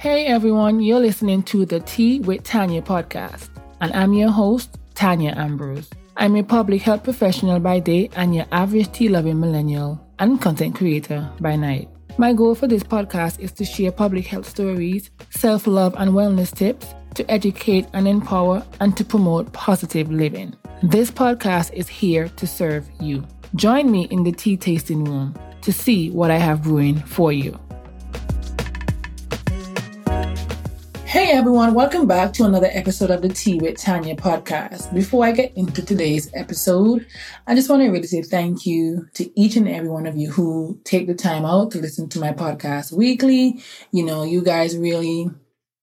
Hey everyone, you're listening to the Tea with Tanya podcast, and I'm your host, Tanya Ambrose. I'm a public health professional by day and your average tea loving millennial and content creator by night. My goal for this podcast is to share public health stories, self love and wellness tips, to educate and empower, and to promote positive living. This podcast is here to serve you. Join me in the tea tasting room to see what I have brewing for you. Hey everyone, welcome back to another episode of the Tea with Tanya podcast. Before I get into today's episode, I just want to really say thank you to each and every one of you who take the time out to listen to my podcast weekly. You know, you guys really,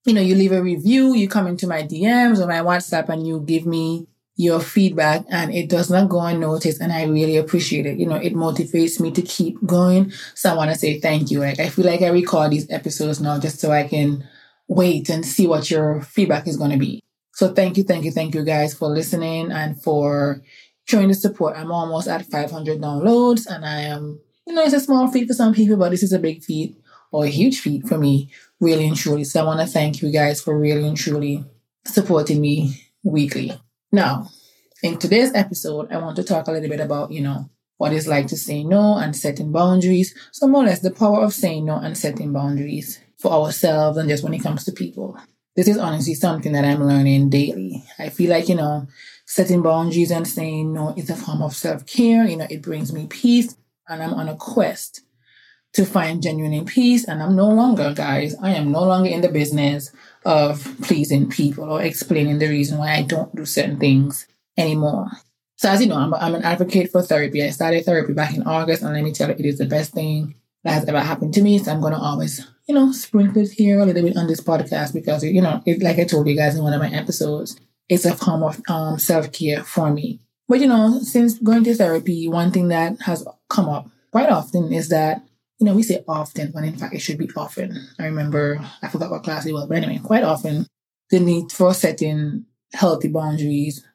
you know, you leave a review, you come into my DMs or my WhatsApp and you give me your feedback and it does not go unnoticed and I really appreciate it. You know, it motivates me to keep going. So I want to say thank you. Like I feel like I record these episodes now just so I can wait and see what your feedback is going to be. So thank you, thank you, thank you guys for listening and for showing the support. I'm almost at 500 downloads and I am, you know, it's a small feat for some people, but this is a big feat or a huge feat for me, really and truly. So I want to thank you guys for really and truly supporting me weekly. Now, in today's episode, I want to talk a little bit about, you know, what it's like to say no and setting boundaries. So more or less the power of saying no and setting boundaries for ourselves and just when it comes to people. This is honestly something that I'm learning daily. I feel like, you know, setting boundaries and saying no is a form of self-care. You know, it brings me peace and I'm on a quest to find genuine peace. And I'm no longer, guys, I am no longer in the business of pleasing people or explaining the reason why I don't do certain things anymore. So as you know, I'm, I'm an advocate for therapy. I started therapy back in August, and let me tell you, it is the best thing that has ever happened to me. So I'm going to always, you know, sprinkle it here a little bit on this podcast because, you know, it, like I told you guys in one of my episodes, it's a form of um, self care for me. But, you know, since going to therapy, one thing that has come up quite often is that, you know, we say often, when in fact it should be often. I remember, I forgot what class it was, but anyway, quite often, the need for setting healthy boundaries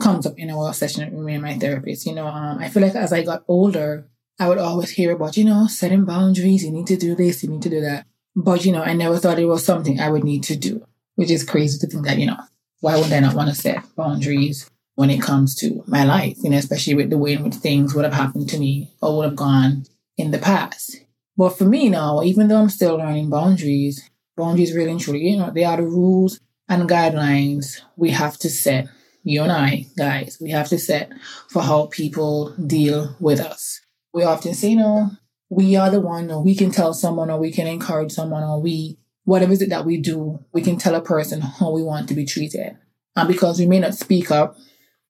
comes up in our session with me and my therapist. You know, um, I feel like as I got older, I would always hear about, you know, setting boundaries. You need to do this, you need to do that. But, you know, I never thought it was something I would need to do, which is crazy to think that, you know, why would I not want to set boundaries when it comes to my life, you know, especially with the way in which things would have happened to me or would have gone in the past. But for me now, even though I'm still learning boundaries, boundaries really and truly, you know, they are the rules and guidelines we have to set you and I, guys, we have to set for how people deal with us. We often say, you know, we are the one, or we can tell someone, or we can encourage someone, or we, whatever is it that we do, we can tell a person how we want to be treated. And because we may not speak up,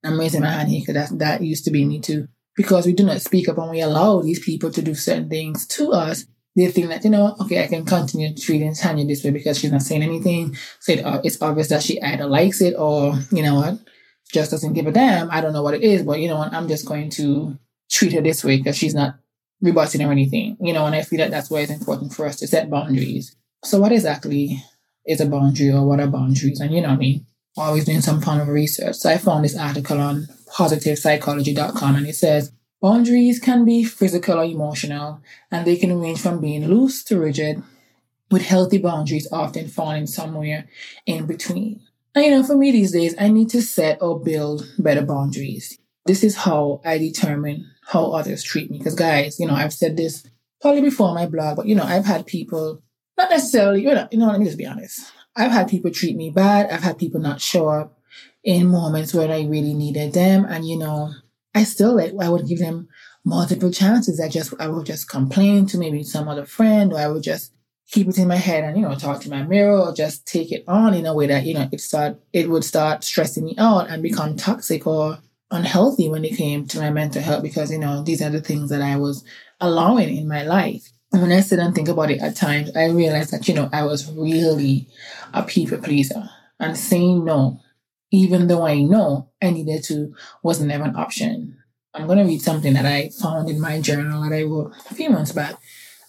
I'm raising my hand here because that, that used to be me too. Because we do not speak up and we allow these people to do certain things to us, they think that, you know, okay, I can continue treating Tanya this way because she's not saying anything. So uh, it's obvious that she either likes it or, you know what, just doesn't give a damn. I don't know what it is, but you know what? I'm just going to treat her this way because she's not rebutting or anything, you know, and I feel that that's why it's important for us to set boundaries. So what exactly is a boundary or what are boundaries? And you know I mean? Always doing some form of research. So I found this article on positivepsychology.com and it says boundaries can be physical or emotional and they can range from being loose to rigid with healthy boundaries often falling somewhere in between. And you know, for me these days, I need to set or build better boundaries. This is how I determine how others treat me. Because guys, you know, I've said this probably before on my blog, but you know, I've had people not necessarily, you know, you know, let me just be honest. I've had people treat me bad. I've had people not show up in moments where I really needed them. And you know, I still like I would give them multiple chances. I just I would just complain to maybe some other friend or I would just keep it in my head and, you know, talk to my mirror or just take it on in a way that, you know, it start, it would start stressing me out and become toxic or unhealthy when it came to my mental health because, you know, these are the things that I was allowing in my life. And when I sit and think about it at times, I realized that, you know, I was really a people pleaser and saying no, even though I know I needed to, was never an option. I'm going to read something that I found in my journal that I wrote a few months back.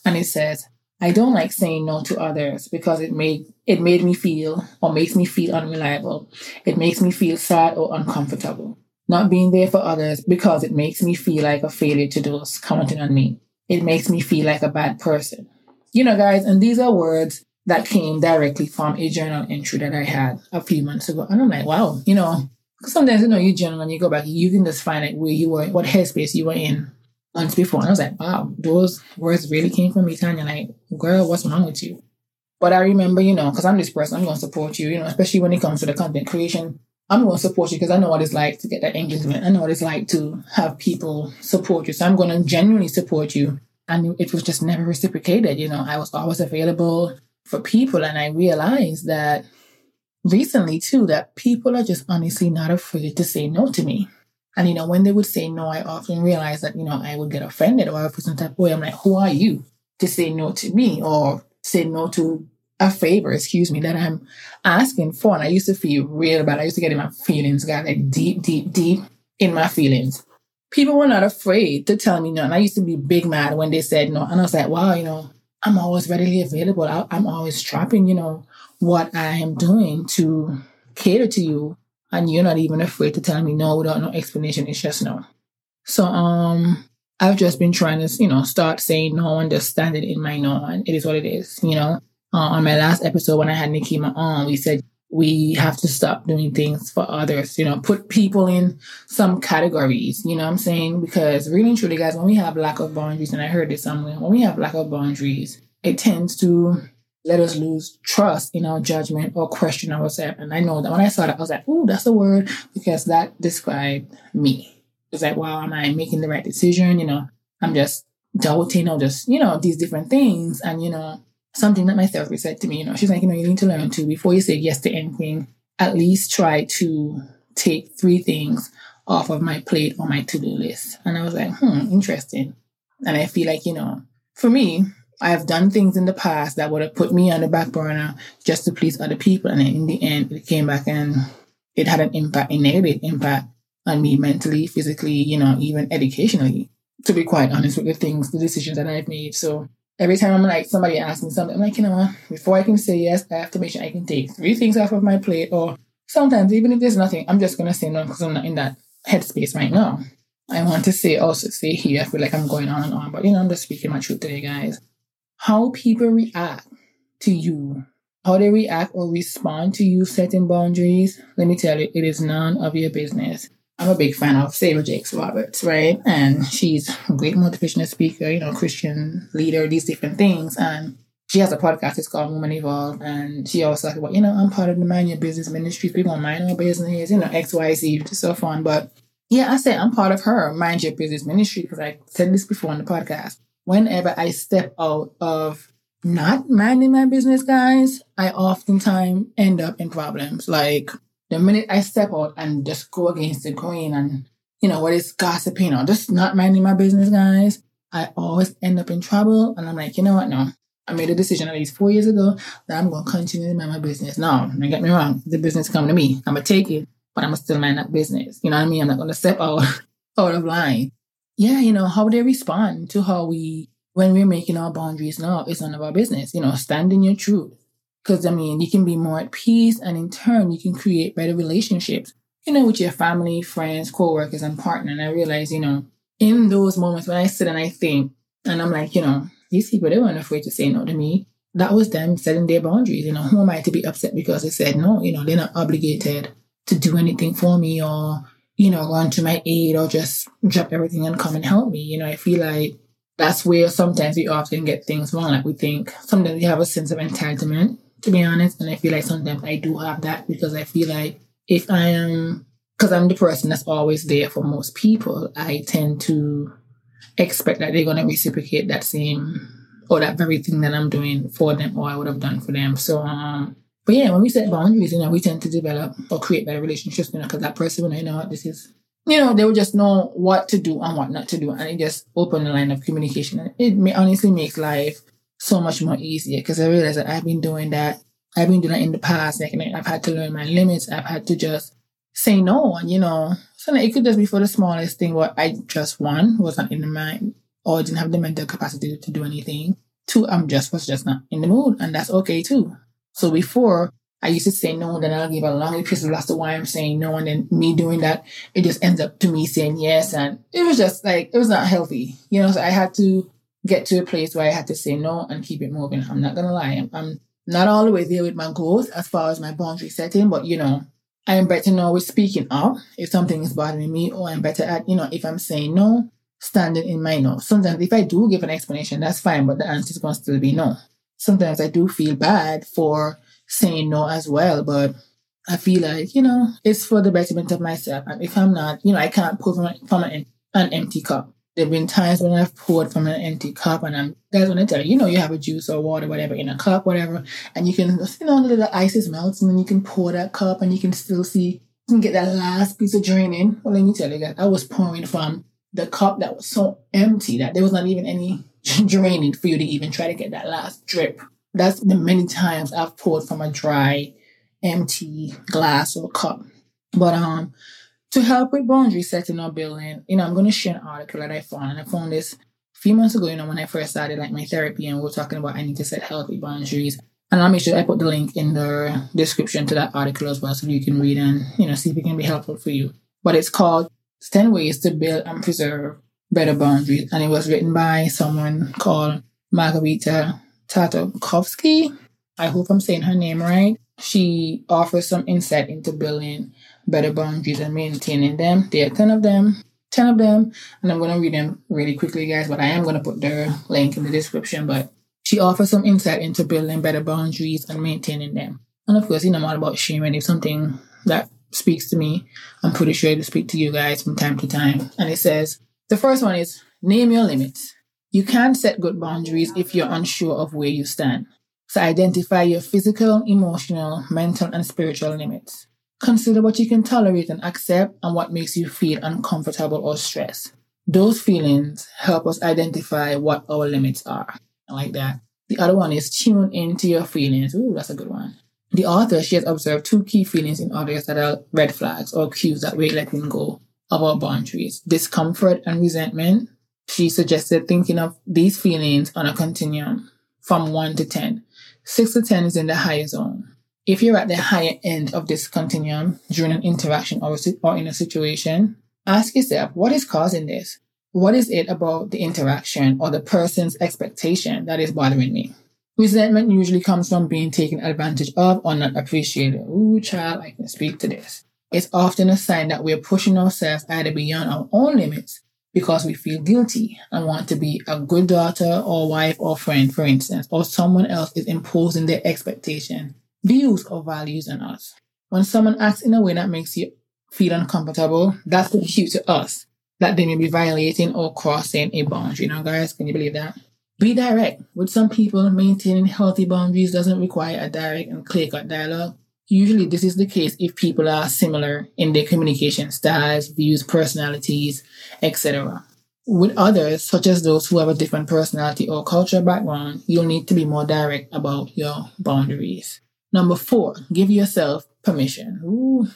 And it says, I don't like saying no to others because it made it made me feel or makes me feel unreliable. It makes me feel sad or uncomfortable. Not being there for others because it makes me feel like a failure to those counting on me. It makes me feel like a bad person. You know, guys, and these are words that came directly from a journal entry that I had a few months ago. And I'm like, wow, you know, because sometimes, you know, you journal and you go back, you can just find like where you were, what headspace you were in months before. And I was like, wow, those words really came from me, Tanya. Like, girl, what's wrong with you? But I remember, you know, because I'm this person, I'm going to support you, you know, especially when it comes to the content creation. I'm going to support you because I know what it's like to get that engagement. I know what it's like to have people support you. So I'm going to genuinely support you. And it was just never reciprocated. You know, I was always available for people. And I realized that recently too, that people are just honestly not afraid to say no to me. And, you know, when they would say no, I often realized that, you know, I would get offended or I feel some type of way. I'm like, who are you to say no to me or say no to a favor, excuse me, that I'm asking for. And I used to feel real bad. I used to get in my feelings, got like deep, deep, deep in my feelings. People were not afraid to tell me no. And I used to be big mad when they said no. And I was like, wow, you know, I'm always readily available. I, am always dropping, you know, what I am doing to cater to you. And you're not even afraid to tell me no without no explanation. It's just no. So, um, I've just been trying to, you know, start saying no and just standing in my no. And it is what it is, you know. Uh, on my last episode when I had Nikima on, we said we have to stop doing things for others, you know, put people in some categories, you know what I'm saying? Because really and truly, guys, when we have lack of boundaries, and I heard this somewhere, when we have lack of boundaries, it tends to let us lose trust in our judgment or question ourselves. And I know that when I saw that, I was like, oh, that's a word because that described me. It's like, wow, am I making the right decision? You know, I'm just doubting or just, you know, these different things. And, you know, something that my therapist said to me, you know, she's like, you know, you need to learn to, before you say yes to anything, at least try to take three things off of my plate or my to-do list. And I was like, hmm, interesting. And I feel like, you know, for me, I have done things in the past that would have put me on the back burner just to please other people. And in the end, it came back and it had an impact, a negative impact on me mentally, physically, you know, even educationally, to be quite honest with the things, the decisions that I've made. So every time I'm like, somebody asks me something, I'm like, you know what, before I can say yes, I have to make sure I can take three things off of my plate. Or sometimes, even if there's nothing, I'm just to say no because I'm not in that headspace right now. I want to say also say here, I feel like I'm going on and on, but you know, I'm just speaking my truth today, guys. How people react to you, how they react or respond to you setting boundaries, let me tell you, it is none of your business. I'm a big fan of Sarah Jakes Roberts, right? And she's a great motivational speaker, you know, Christian leader, these different things. And she has a podcast, it's called Woman Evolve. And she always talks about, you know, I'm part of the Mind Your Business ministry. People mind our business, you know, X, Y, Z, which is so fun. But yeah, I say I'm part of her Mind Your Business ministry because I said this before on the podcast. Whenever I step out of not minding my business, guys, I oftentimes end up in problems. Like the minute I step out and just go against the grain and, you know, what is gossiping or just not minding my business, guys, I always end up in trouble. And I'm like, you know what? No, I made a decision at least four years ago that I'm going to continue to mind my business. No, don't get me wrong. The business come to me. I'm going to take it, but I'm going to still mind that business. You know what I mean? I'm not going to step out, out of line. Yeah, you know, how they respond to how we, when we're making our boundaries now, it's none of our business. You know, stand in your truth. Because, I mean, you can be more at peace and in turn, you can create better relationships, you know, with your family, friends, co-workers, and partner. And I realize, you know, in those moments when I sit and I think, and I'm like, you know, these people, they weren't afraid to say no to me. That was them setting their boundaries. You know, who am I to be upset because they said no? You know, they're not obligated to do anything for me or, you know, run to my aid or just drop everything and come and help me. You know, I feel like that's where sometimes we often get things wrong. Like we think sometimes we have a sense of entitlement to be honest. And I feel like sometimes I do have that because I feel like if I am, because I'm the person that's always there for most people, I tend to expect that they're going to reciprocate that same or that very thing that I'm doing for them or I would have done for them. So, um, but yeah, when we set boundaries, you know, we tend to develop or create better relationships, you know, because that person, you know what, this is, you know, they will just know what to do and what not to do. And it just open the line of communication. It may honestly makes life so much more easier because I realize that I've been doing that. I've been doing that in the past. Like, I've had to learn my limits. I've had to just say no. And, you know, so it could just be for the smallest thing what I just, one, was not in the mind or didn't have the mental capacity to do anything. Two, I'm just, was just not in the mood. And that's okay too. So before, I used to say no, then I'll give a long epistle as to why I'm saying no. And then me doing that, it just ends up to me saying yes. And it was just like, it was not healthy, you know, so I had to get to a place where I had to say no and keep it moving. I'm not gonna lie. I'm, not all the way there with my goals as far as my boundary setting, but you know, I'm better now with speaking up if something is bothering me, or I'm better at, you know, if I'm saying no, standing in my no. Sometimes if I do give an explanation, that's fine, but the answer is going to still be no. Sometimes I do feel bad for saying no as well, but I feel like, you know, it's for the betterment of myself. And if I'm not, you know, I can't pour from, from an, an empty cup. There have been times when I've poured from an empty cup and I'm, guys, when I tell you, you know, you have a juice or water, whatever, in a cup, whatever, and you can, you know, the little ice is melting and you can pour that cup and you can still see, you can get that last piece of draining. Well, let me tell you guys, I was pouring from the cup that was so empty that there was not even any draining for you to even try to get that last drip. That's the many times I've poured from a dry, empty glass or cup. But um, to help with boundary setting or building, you know, I'm going to share an article that I found. And I found this a few months ago, you know, when I first started like my therapy and we are talking about I need to set healthy boundaries. And I'll make sure I put the link in the description to that article as well so you can read and, you know, see if it can be helpful for you. But it's called 10 Ways to Build and Preserve Better Boundaries. And it was written by someone called Margarita Tartakovsky. I hope I'm saying her name right. She offers some insight into building better boundaries and maintaining them. There are 10 of them. 10 of them, and I'm going to read them really quickly, guys, but I am going to put their link in the description. But she offers some insight into building better boundaries and maintaining them. And of course, you know, I'm all about sharing if something that speaks to me, I'm pretty sure it'll speak to you guys from time to time. And it says, the first one is name your limits. You can't set good boundaries if you're unsure of where you stand. So identify your physical, emotional, mental, and spiritual limits. Consider what you can tolerate and accept and what makes you feel uncomfortable or stressed. Those feelings help us identify what our limits are. I like that. The other one is tune into your feelings. Ooh, that's a good one. The author, she has observed two key feelings in others that are red flags or cues that we're letting go of our boundaries. Discomfort and resentment. She suggested thinking of these feelings on a continuum from 1 to 10. 6 to 10 is in the higher zone. If you're at the higher end of this continuum during an interaction or, or in a situation, ask yourself, what is causing this? What is it about the interaction or the person's expectation that is bothering me? Resentment usually comes from being taken advantage of or not appreciated. Ooh, child, I can speak to this. It's often a sign that we're pushing ourselves either beyond our own limits because we feel guilty and want to be a good daughter or wife or friend, for instance, or someone else is imposing their expectation views or values on us. When someone acts in a way that makes you feel uncomfortable, that's a cue to us that they may be violating or crossing a boundary. Now, guys, can you believe that? Be direct. With some people, maintaining healthy boundaries doesn't require a direct and clear cut dialogue. Usually, this is the case if people are similar in their communication styles, views, personalities, etc. With others, such as those who have a different personality or cultural background, you'll need to be more direct about your boundaries. Number four, give yourself permission. Ooh.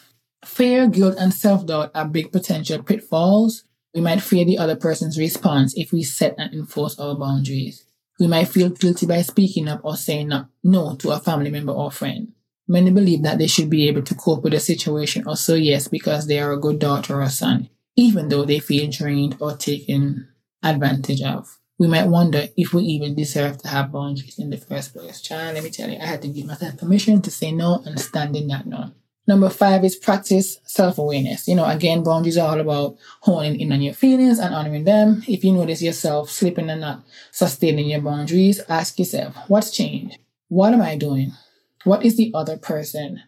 Fear, guilt, and self doubt are big potential pitfalls. We might fear the other person's response if we set and enforce our boundaries. We might feel guilty by speaking up or saying no to a family member or friend. Many believe that they should be able to cope with a situation or say yes because they are a good daughter or son, even though they feel drained or taken advantage of we might wonder if we even deserve to have boundaries in the first place. Child, let me tell you, I had to give myself permission to say no and stand in that no. Number five is practice self-awareness. You know, again, boundaries are all about honing in on your feelings and honoring them. If you notice yourself slipping and not sustaining your boundaries, ask yourself, what's changed? What am I doing? What is the other person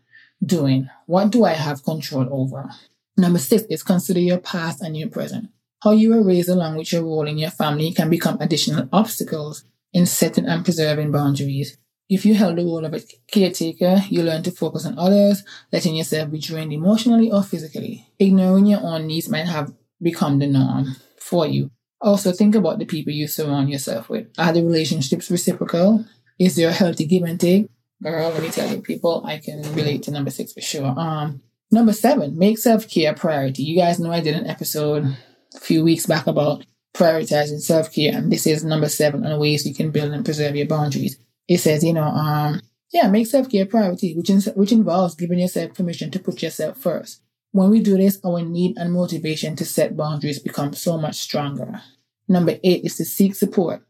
doing? What do I have control over? Number six is consider your past and your present. How you were raised along with your role in your family can become additional obstacles in setting and preserving boundaries. If you held the role of a caretaker, you learn to focus on others, letting yourself be drained emotionally or physically. Ignoring your own needs might have become the norm for you. Also, think about the people you surround yourself with. Are the relationships reciprocal? Is there a healthy give and take? Girl, let me tell you, people, I can relate to number six for sure. Um, number seven, make self care a priority. You guys know I did an episode a few weeks back about prioritizing self care, and this is number seven on ways you can build and preserve your boundaries. It says, you know, um, yeah, make self care a priority, which is, which involves giving yourself permission to put yourself first. When we do this, our need and motivation to set boundaries become so much stronger. Number eight is to seek support.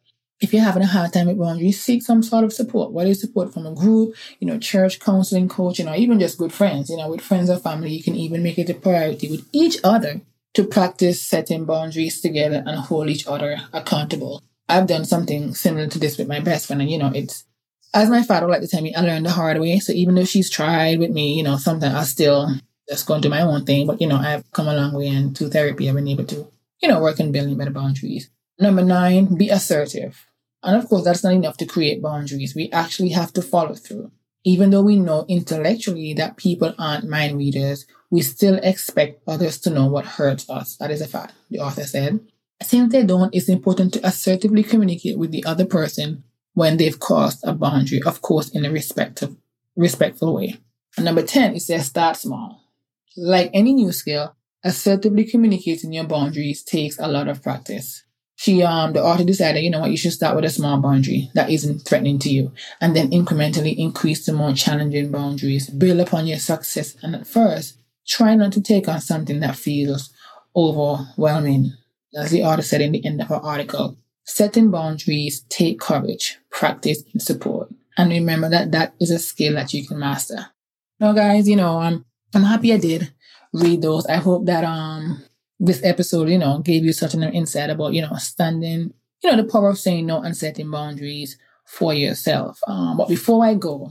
if you're having a hard time with boundaries, seek some sort of support. Whether it's support from a group, you know, church, counseling, coaching, or even just good friends. You know, with friends or family, you can even make it a priority with each other to practice setting boundaries together and hold each other accountable. I've done something similar to this with my best friend, and you know, it's as my father liked to tell me, I learned the hard way. So even though she's tried with me, you know, sometimes I still just go and do my own thing. But you know, I've come a long way and through therapy I've been able to, you know, work on building better boundaries. Number nine, be assertive. And of course, that's not enough to create boundaries. We actually have to follow through. Even though we know intellectually that people aren't mind readers, we still expect others to know what hurts us. That is a fact, the author said. Since they don't, it's important to assertively communicate with the other person when they've crossed a boundary, of course, in a respectful, respectful way. And number 10, it says start small. Like any new skill, assertively communicating your boundaries takes a lot of practice. She, um, the author decided, you know what, you should start with a small boundary that isn't threatening to you, and then incrementally increase the more challenging boundaries. Build upon your success, and at first, try not to take on something that feels overwhelming. As the author said in the end of her article, setting boundaries take courage, practice, and support. And remember that that is a skill that you can master. Now, guys, you know, I'm I'm happy I did read those. I hope that um this episode, you know, gave you such an insight about, you know, standing, you know, the power of saying no and setting boundaries for yourself. Um, but before I go,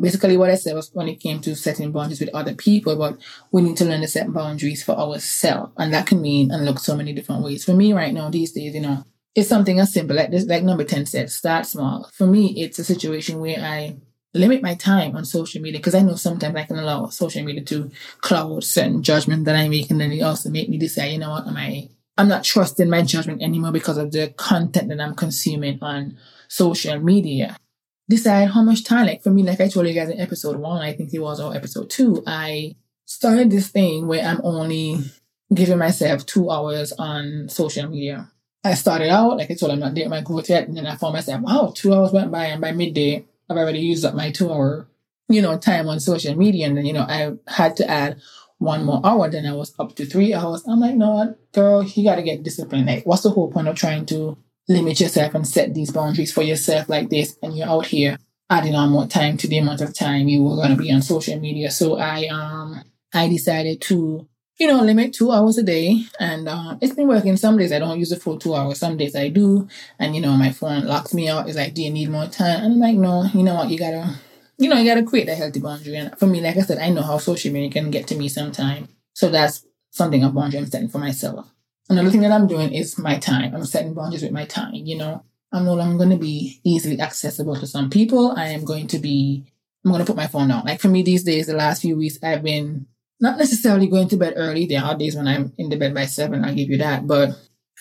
basically what I said was when it came to setting boundaries with other people, but we need to learn to set boundaries for ourselves. And that can mean and look so many different ways. For me right now, these days, you know, it's something as simple like this, like number 10 said, start small. For me, it's a situation where I limit my time on social media because I know sometimes I can allow social media to cloud certain judgment that I make and then it also make me decide, you know what, am I I'm not trusting my judgment anymore because of the content that I'm consuming on social media. Decide how much time, like for me, like I told you guys in episode one, I think it was or episode two, I started this thing where I'm only giving myself two hours on social media. I started out, like I told I'm not there my growth yet, and then I found myself, wow, two hours went by and by midday I've already used up my two hour, you know, time on social media. And then, you know, I had to add one more hour. Then I was up to three hours. I'm like, no, girl, you got to get disciplined. Like, what's the whole point of trying to limit yourself and set these boundaries for yourself like this? And you're out here adding on more time to the amount of time you were going to be on social media. So I, um, I decided to, you know, limit two hours a day. And uh, it's been working. Some days I don't use the full two hours. Some days I do. And, you know, my phone locks me out. It's like, do you need more time? And I'm like, no, you know what? You got to, you know, you got to create a healthy boundary. And for me, like I said, I know how social media can get to me sometimes. So that's something a boundary I'm setting for myself. Another thing that I'm doing is my time. I'm setting boundaries with my time. You know, I'm no longer going to be easily accessible to some people. I am going to be, I'm going to put my phone down. Like for me these days, the last few weeks, I've been not necessarily going to bed early. There are days when I'm in the bed by seven, I'll give you that. But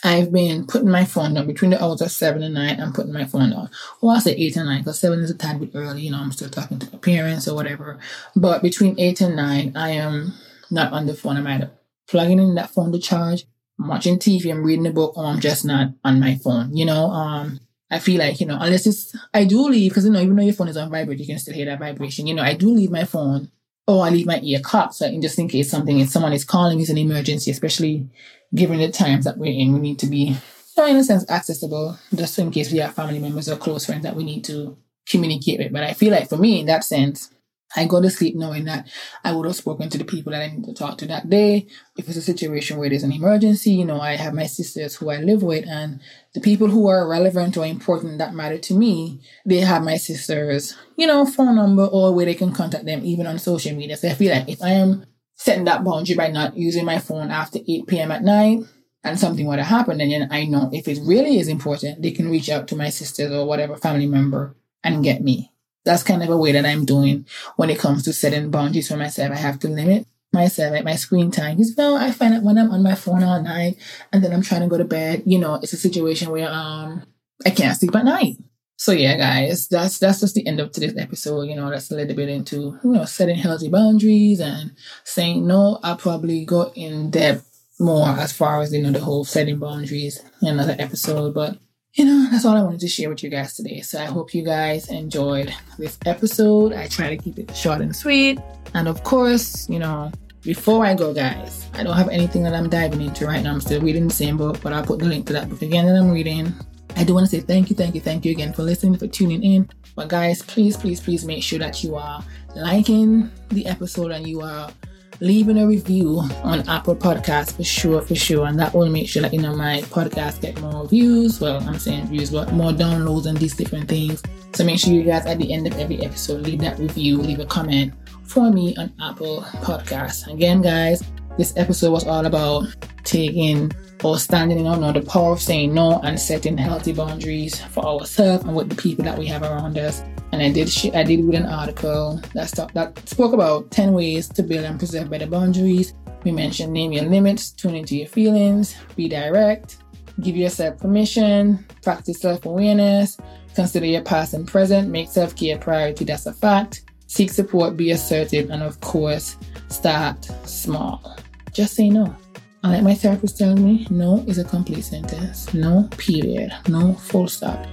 I've been putting my phone down between the hours of seven and nine. I'm putting my phone down. Well, I'll say eight and nine because seven is a tad bit early. You know, I'm still talking to my parents or whatever. But between eight and nine, I am not on the phone. I'm either plugging in that phone to charge, I'm watching TV, I'm reading a book, or I'm just not on my phone. You know, um, I feel like, you know, unless it's, I do leave, because, you know, even though your phone is on vibrate, you can still hear that vibration. You know, I do leave my phone or I leave my ear cut. So in just in case something, if someone is calling is an emergency, especially given the times that we're in, we need to be, know, in a sense, accessible just in case we have family members or close friends that we need to communicate with. But I feel like for me, in that sense, I go to sleep knowing that I would have spoken to the people that I need to talk to that day. If it's a situation where there's an emergency, you know, I have my sisters who I live with, and the people who are relevant or important that matter to me, they have my sisters, you know, phone number or where they can contact them, even on social media. So I feel like if I am setting that boundary by not using my phone after 8 p.m. at night, and something would have happened, then I know if it really is important, they can reach out to my sisters or whatever family member and get me that's kind of a way that I'm doing when it comes to setting boundaries for myself. I have to limit myself at my screen time. Because know, I find that when I'm on my phone all night and then I'm trying to go to bed, you know, it's a situation where um I can't sleep at night. So yeah, guys, that's that's just the end of today's episode. You know, that's a little bit into you know setting healthy boundaries and saying no. I'll probably go in depth more as far as you know the whole setting boundaries in another episode, but you know, that's all I wanted to share with you guys today. So I hope you guys enjoyed this episode. I try to keep it short and sweet. And of course, you know, before I go, guys, I don't have anything that I'm diving into right now. I'm still reading the same book, but I'll put the link to that book again that I'm reading I do want to say thank you, thank you, thank you again for listening, for tuning in. But guys, please, please, please make sure that you are liking the episode and you are leaving a review on Apple Podcasts for sure, for sure. And that will make sure that you know my podcast get more views. Well, I'm saying views, but more downloads and these different things. So make sure you guys at the end of every episode leave that review, leave a comment for me on Apple Podcasts. Again, guys, this episode was all about taking or standing in on the power of saying no and setting healthy boundaries for ourselves and with the people that we have around us. And I did sh- I did read an article that that spoke about 10 ways to build and preserve better boundaries. We mentioned name your limits, tune into your feelings, be direct, give yourself permission, practice self-awareness, consider your past and present, make self-care a priority, that's a fact. Seek support, be assertive, and of course, start small. Just say no. And like my therapist tells me, no is a complete sentence. No, period. No, full stop.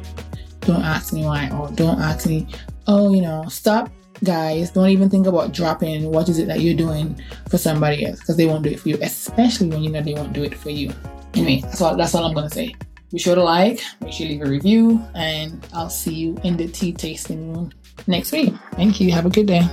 Don't ask me why, or don't ask me, oh, you know, stop, guys. Don't even think about dropping what is it that you're doing for somebody else because they won't do it for you, especially when you know they won't do it for you. Anyway, that's all, that's all I'm to say. Be sure to like, make sure you leave a review, and I'll see you in the tea tasting room next week. Thank you. Have a good day.